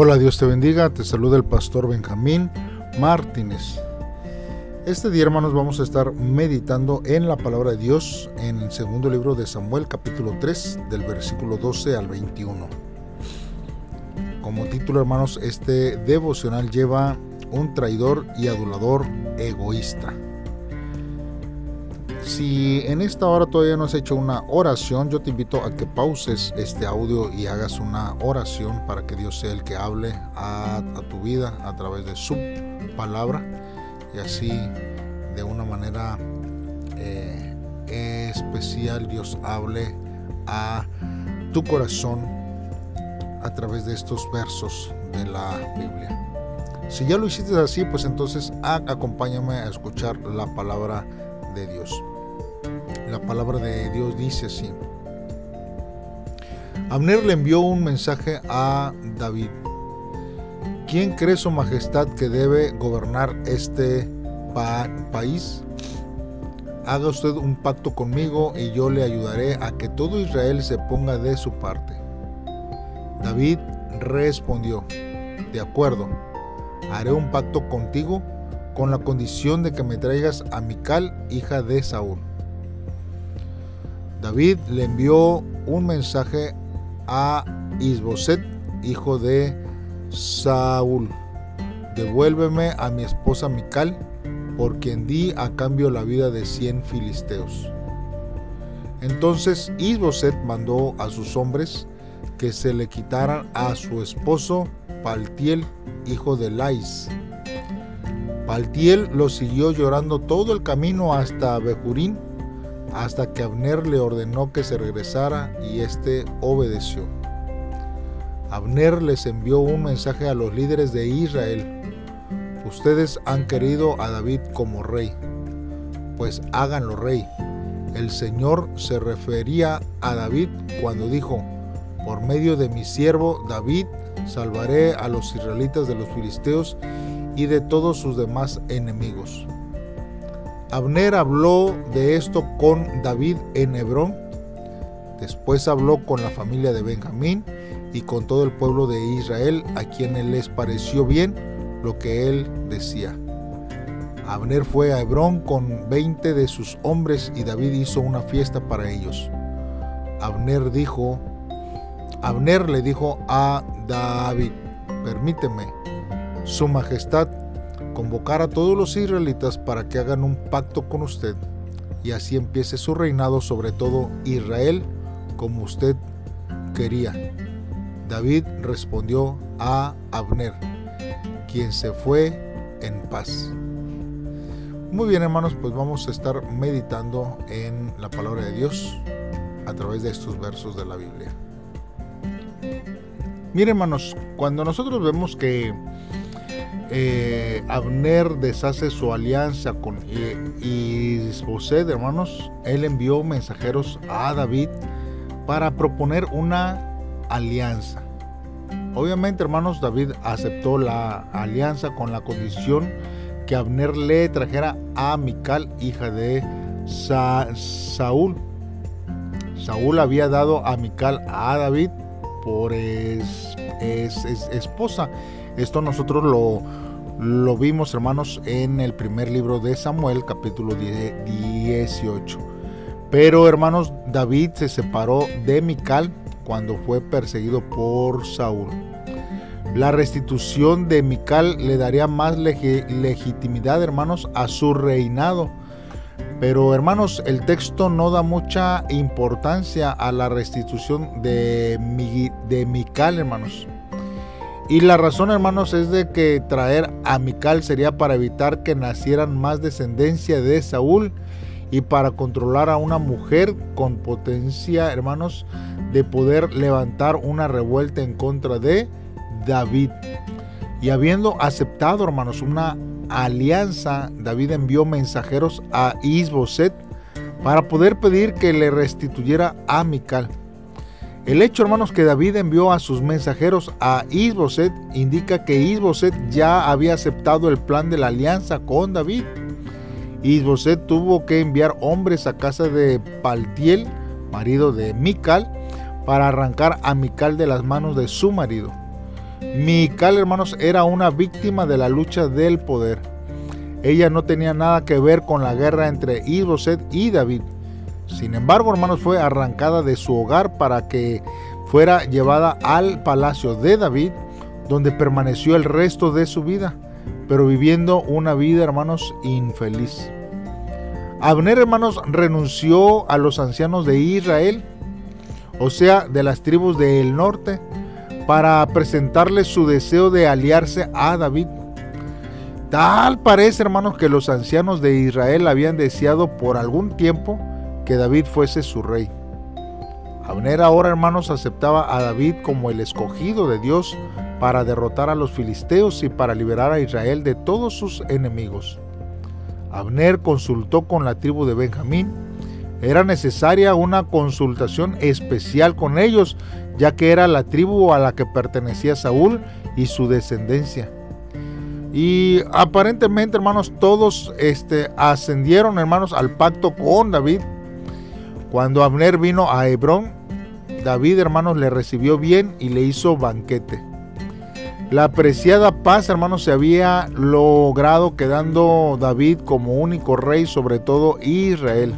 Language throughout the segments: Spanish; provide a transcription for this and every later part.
Hola, Dios te bendiga, te saluda el pastor Benjamín Martínez. Este día, hermanos, vamos a estar meditando en la palabra de Dios en el segundo libro de Samuel, capítulo 3, del versículo 12 al 21. Como título, hermanos, este devocional lleva un traidor y adulador egoísta. Si en esta hora todavía no has hecho una oración, yo te invito a que pauses este audio y hagas una oración para que Dios sea el que hable a, tu vida a través de su palabra y así de una manera eh, especial Dios hable a tu corazón a través de estos versos de la Biblia. Si ya lo hiciste así, pues entonces acompáñame a escuchar la palabra de Dios. La palabra de Dios dice así. Abner le envió un mensaje a David. ¿Quién cree su majestad que debe gobernar este país? Haga usted un pacto conmigo y yo le ayudaré a que todo Israel se ponga de su parte. David respondió, de acuerdo, haré un pacto contigo con la condición de que me traigas a Mical, hija de Saúl. David le envió un mensaje a Isboset, hijo de Saúl. Devuélveme a mi esposa Mical, por quien di a cambio la vida de cien filisteos. Entonces Isboset mandó a sus hombres que se le quitaran a su esposo Paltiel, hijo de Lais. Paltiel lo siguió llorando todo el camino hasta Bejurín hasta que Abner le ordenó que se regresara y éste obedeció. Abner les envió un mensaje a los líderes de Israel. Ustedes han querido a David como rey, pues háganlo rey. El Señor se refería a David cuando dijo, por medio de mi siervo David salvaré a los israelitas de los filisteos y de todos sus demás enemigos. Abner habló de esto con David en Hebrón. Después habló con la familia de Benjamín y con todo el pueblo de Israel, a quienes les pareció bien lo que él decía. Abner fue a Hebrón con veinte de sus hombres y David hizo una fiesta para ellos. Abner dijo, Abner le dijo a David, permíteme, su majestad convocar a todos los israelitas para que hagan un pacto con usted y así empiece su reinado sobre todo Israel como usted quería. David respondió a Abner, quien se fue en paz. Muy bien hermanos, pues vamos a estar meditando en la palabra de Dios a través de estos versos de la Biblia. Miren hermanos, cuando nosotros vemos que eh, Abner deshace su alianza con Isboset, hermanos. Él envió mensajeros a David para proponer una alianza. Obviamente, hermanos, David aceptó la alianza con la condición que Abner le trajera a Mical, hija de Saúl. Saúl había dado a Mical a David por esposa esto nosotros lo, lo vimos, hermanos, en el primer libro de Samuel, capítulo 18. Pero, hermanos, David se separó de Mical cuando fue perseguido por Saúl. La restitución de Mical le daría más legitimidad, hermanos, a su reinado. Pero, hermanos, el texto no da mucha importancia a la restitución de, de Mical, hermanos. Y la razón, hermanos, es de que traer a Mical sería para evitar que nacieran más descendencia de Saúl y para controlar a una mujer con potencia, hermanos, de poder levantar una revuelta en contra de David. Y habiendo aceptado, hermanos, una alianza, David envió mensajeros a Isboset para poder pedir que le restituyera a Mical. El hecho, hermanos, que David envió a sus mensajeros a Isboset indica que Isboset ya había aceptado el plan de la alianza con David. Isboset tuvo que enviar hombres a casa de Paltiel, marido de Mical, para arrancar a Mical de las manos de su marido. Mical, hermanos, era una víctima de la lucha del poder. Ella no tenía nada que ver con la guerra entre Isboset y David. Sin embargo, hermanos, fue arrancada de su hogar para que fuera llevada al palacio de David, donde permaneció el resto de su vida, pero viviendo una vida, hermanos, infeliz. Abner, hermanos, renunció a los ancianos de Israel, o sea, de las tribus del norte, para presentarle su deseo de aliarse a David. Tal parece, hermanos, que los ancianos de Israel habían deseado por algún tiempo que David fuese su rey. Abner ahora, hermanos, aceptaba a David como el escogido de Dios para derrotar a los filisteos y para liberar a Israel de todos sus enemigos. Abner consultó con la tribu de Benjamín. Era necesaria una consultación especial con ellos, ya que era la tribu a la que pertenecía Saúl y su descendencia. Y aparentemente, hermanos, todos este, ascendieron, hermanos, al pacto con David. Cuando Abner vino a Hebrón, David, hermanos, le recibió bien y le hizo banquete. La apreciada paz, hermanos, se había logrado quedando David como único rey sobre todo Israel.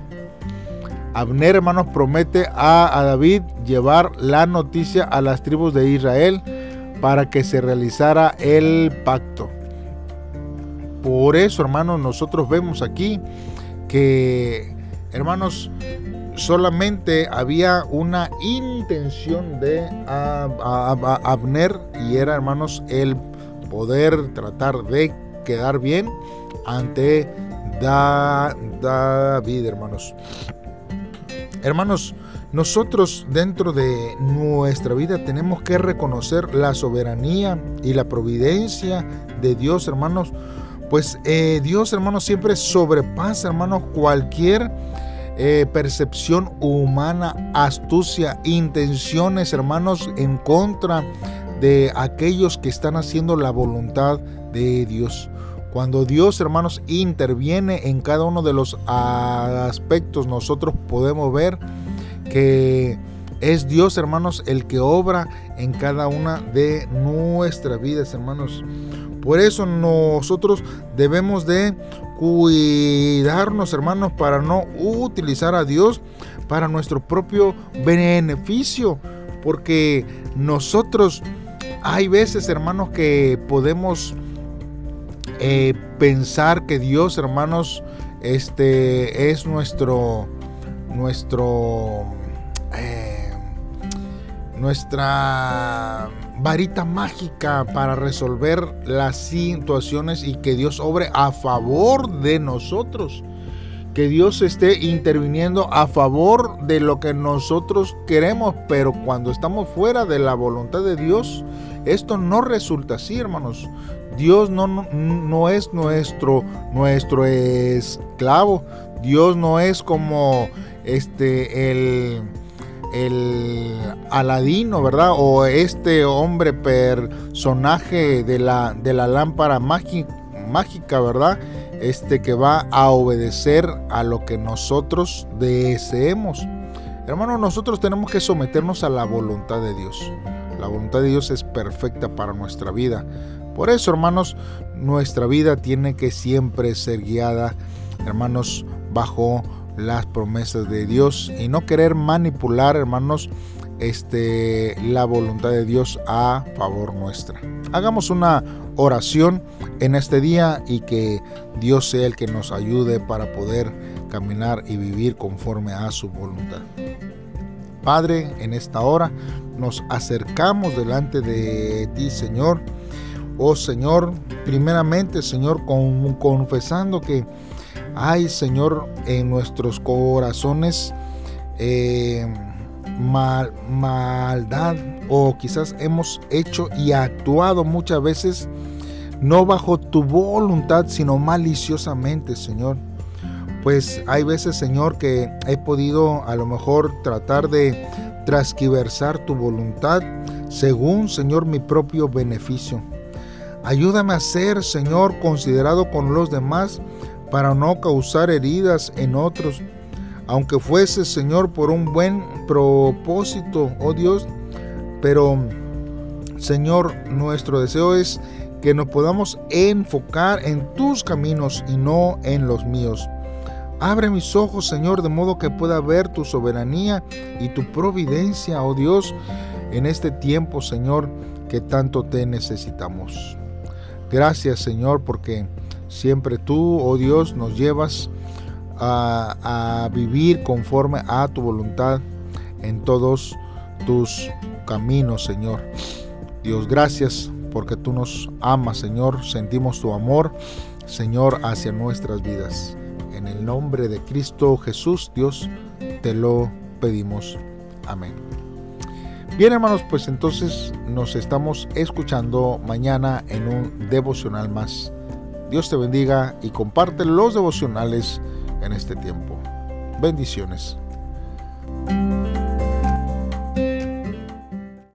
Abner, hermanos, promete a, David llevar la noticia a las tribus de Israel para que se realizara el pacto. Por eso, hermanos, nosotros vemos aquí que, hermanos, solamente había una intención de Abner y era, hermanos, el poder tratar de quedar bien ante David, hermanos. Hermanos, nosotros dentro de nuestra vida tenemos que reconocer la soberanía y la providencia de Dios, hermanos. Pues eh, Dios, hermanos, siempre sobrepasa, hermanos, cualquier eh, percepción humana, astucia, intenciones, hermanos, en contra de aquellos que están haciendo la voluntad de Dios. Cuando Dios, hermanos, interviene en cada uno de los aspectos, nosotros podemos ver que es Dios, hermanos, el que obra en cada una de nuestras vidas, hermanos. Por eso nosotros debemos de cuidarnos, hermanos, para no utilizar a Dios para nuestro propio beneficio. Porque nosotros hay veces, hermanos, que podemos eh, pensar que Dios, hermanos, este es nuestro, nuestro, eh, nuestra varita mágica para resolver las situaciones y que Dios obre a favor de nosotros. Que Dios esté interviniendo a favor de lo que nosotros queremos, pero cuando estamos fuera de la voluntad de Dios, esto no resulta así, hermanos. Dios no, no, es nuestro, nuestro esclavo. Dios no es como este el el Aladino, ¿verdad? O este hombre personaje de la, de la lámpara mágica, ¿verdad? Este que va a obedecer a lo que nosotros deseemos. Hermano, nosotros tenemos que someternos a la voluntad de Dios. La voluntad de Dios es perfecta para nuestra vida. Por eso, hermanos, nuestra vida tiene que siempre ser guiada, hermanos, bajo las promesas de Dios y no querer manipular, hermanos, este, la voluntad de Dios a favor nuestra. Hagamos una oración en este día y que Dios sea el que nos ayude para poder caminar y vivir conforme a su voluntad. Padre, en esta hora nos acercamos delante de ti, Señor. Oh Señor, primeramente, Señor, confesando que hay, Señor, en nuestros corazones eh, mal, maldad o quizás hemos hecho y actuado muchas veces no bajo tu voluntad, sino maliciosamente, Señor. Pues hay veces, Señor, que he podido a lo mejor tratar de transquiversar tu voluntad según, Señor, mi propio beneficio. Ayúdame a ser, Señor, considerado con los demás para no causar heridas en otros, aunque fuese, Señor, por un buen propósito, oh Dios, pero Señor, nuestro deseo es que nos podamos enfocar en tus caminos y no en los míos. Abre mis ojos, Señor, de modo que pueda ver tu soberanía y tu providencia, oh Dios, en este tiempo, Señor, que tanto te necesitamos. Gracias, Señor, porque siempre tú, oh Dios, nos llevas a, a vivir conforme a tu voluntad en todos tus caminos, Señor. Dios, gracias porque tú nos amas, Señor. Sentimos tu amor, Señor, hacia nuestras vidas. En el nombre de Cristo Jesús, Dios, te lo pedimos. Amén. Bien hermanos, pues entonces nos estamos escuchando mañana en un devocional más. Dios te bendiga y comparte los devocionales en este tiempo. Bendiciones.